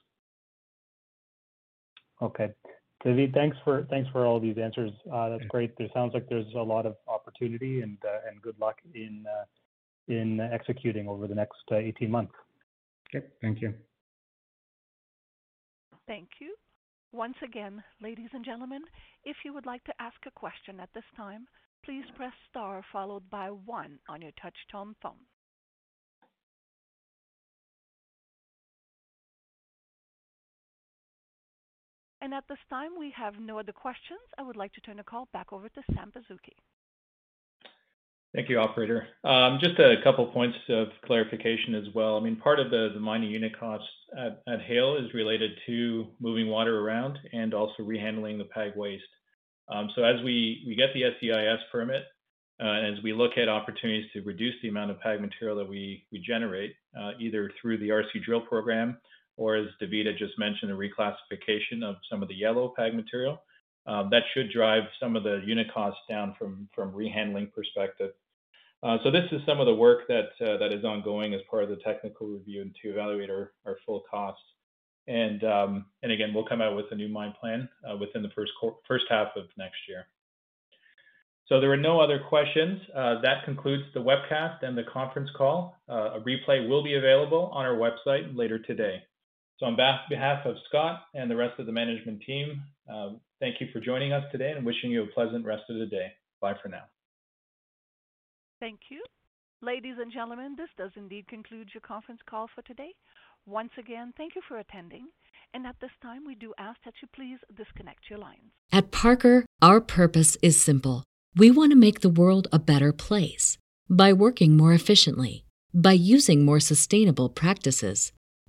Okay. David, thanks for all these answers. Uh, that's great. It sounds like there's a lot of opportunity and uh, good luck uh, in executing over the next 18 months. Okay. Thank you. Thank you. Once again, ladies and gentlemen, if you would like to ask a question at this time, please press star followed by one on your touch tone phone. At this time, we have no other questions. I would like to turn the call back over to Sam Pazuki. Thank you, operator. Um, just a couple points of clarification as well. I mean, part of the, mining unit cost at, Haile is related to moving water around and also rehandling the PAG waste. Um, so as we, get the SEIS permit, uh, and as we look at opportunities to reduce the amount of PAG material that we, we generate, uh, either through the RC drill program or as Davida just mentioned, a reclassification of some of the yellow PAG material, um, that should drive some of the unit costs down from, rehandling perspective. Uh, so this is some of the work that uh, that is ongoing as part of the technical review and to evaluate our, full costs. And um, and again, we'll come out with a new mine plan uh, within the first first half of next year. So there are no other questions. That concludes the webcast and the conference call. A replay will be available on our website later today. So on behalf of Scott and the rest of the management team, uh, thank you for joining us today and wishing you a pleasant rest of the day. Bye for now. Thank you. Ladies and gentlemen, this does indeed conclude your conference call for today. Once again, thank you for attending. And at this time, we do ask that you please disconnect your lines. At Parker, our purpose is simple. We want to make the world a better place by working more efficiently, by using more sustainable practices,